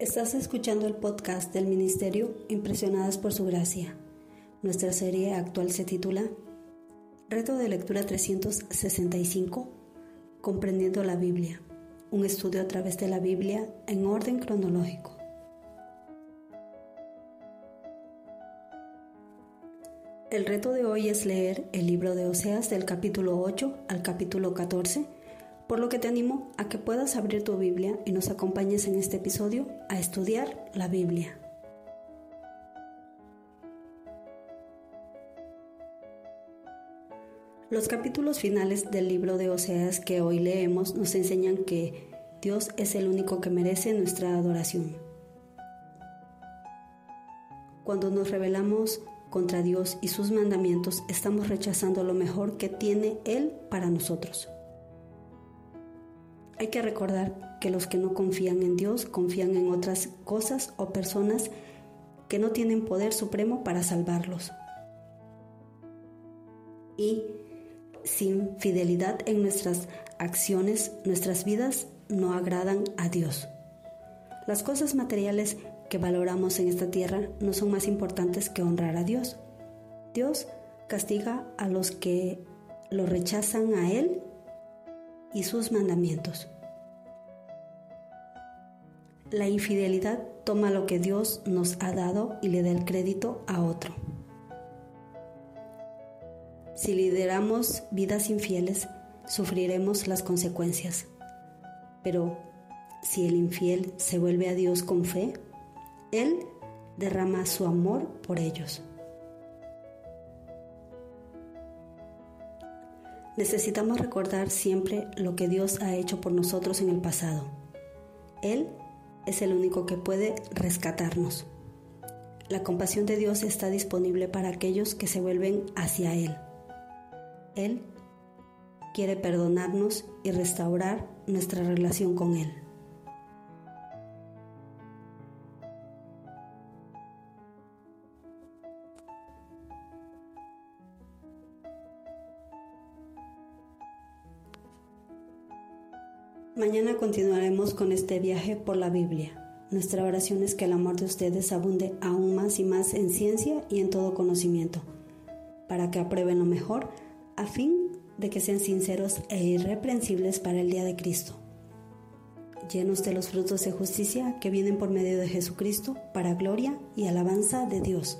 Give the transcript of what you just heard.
Estás escuchando el podcast del Ministerio Impresionadas por Su Gracia. Nuestra serie actual se titula Reto de Lectura 365, Comprendiendo la Biblia, un estudio a través de la Biblia en orden cronológico. El reto de hoy es leer el libro de Oseas del capítulo 8 al capítulo 14 por lo que te animo a que puedas abrir tu Biblia y nos acompañes en este episodio a estudiar la Biblia. Los capítulos finales del libro de Oseas que hoy leemos nos enseñan que Dios es el único que merece nuestra adoración. Cuando nos rebelamos contra Dios y sus mandamientos, estamos rechazando lo mejor que tiene Él para nosotros. Hay que recordar que los que no confían en Dios confían en otras cosas o personas que no tienen poder supremo para salvarlos. Y sin fidelidad en nuestras acciones, nuestras vidas no agradan a Dios. Las cosas materiales que valoramos en esta tierra no son más importantes que honrar a Dios. Dios castiga a los que lo rechazan a Él y sus mandamientos. La infidelidad toma lo que Dios nos ha dado y le da el crédito a otro. Si lideramos vidas infieles, sufriremos las consecuencias. Pero si el infiel se vuelve a Dios con fe, Él derrama su amor por ellos. Necesitamos recordar siempre lo que Dios ha hecho por nosotros en el pasado. Él es el único que puede rescatarnos. La compasión de Dios está disponible para aquellos que se vuelven hacia Él. Él quiere perdonarnos y restaurar nuestra relación con Él. Mañana continuaremos con este viaje por la Biblia. Nuestra oración es que el amor de ustedes abunde aún más y más en ciencia y en todo conocimiento, para que aprueben lo mejor, a fin de que sean sinceros e irreprensibles para el día de Cristo, llenos de los frutos de justicia que vienen por medio de Jesucristo, para gloria y alabanza de Dios.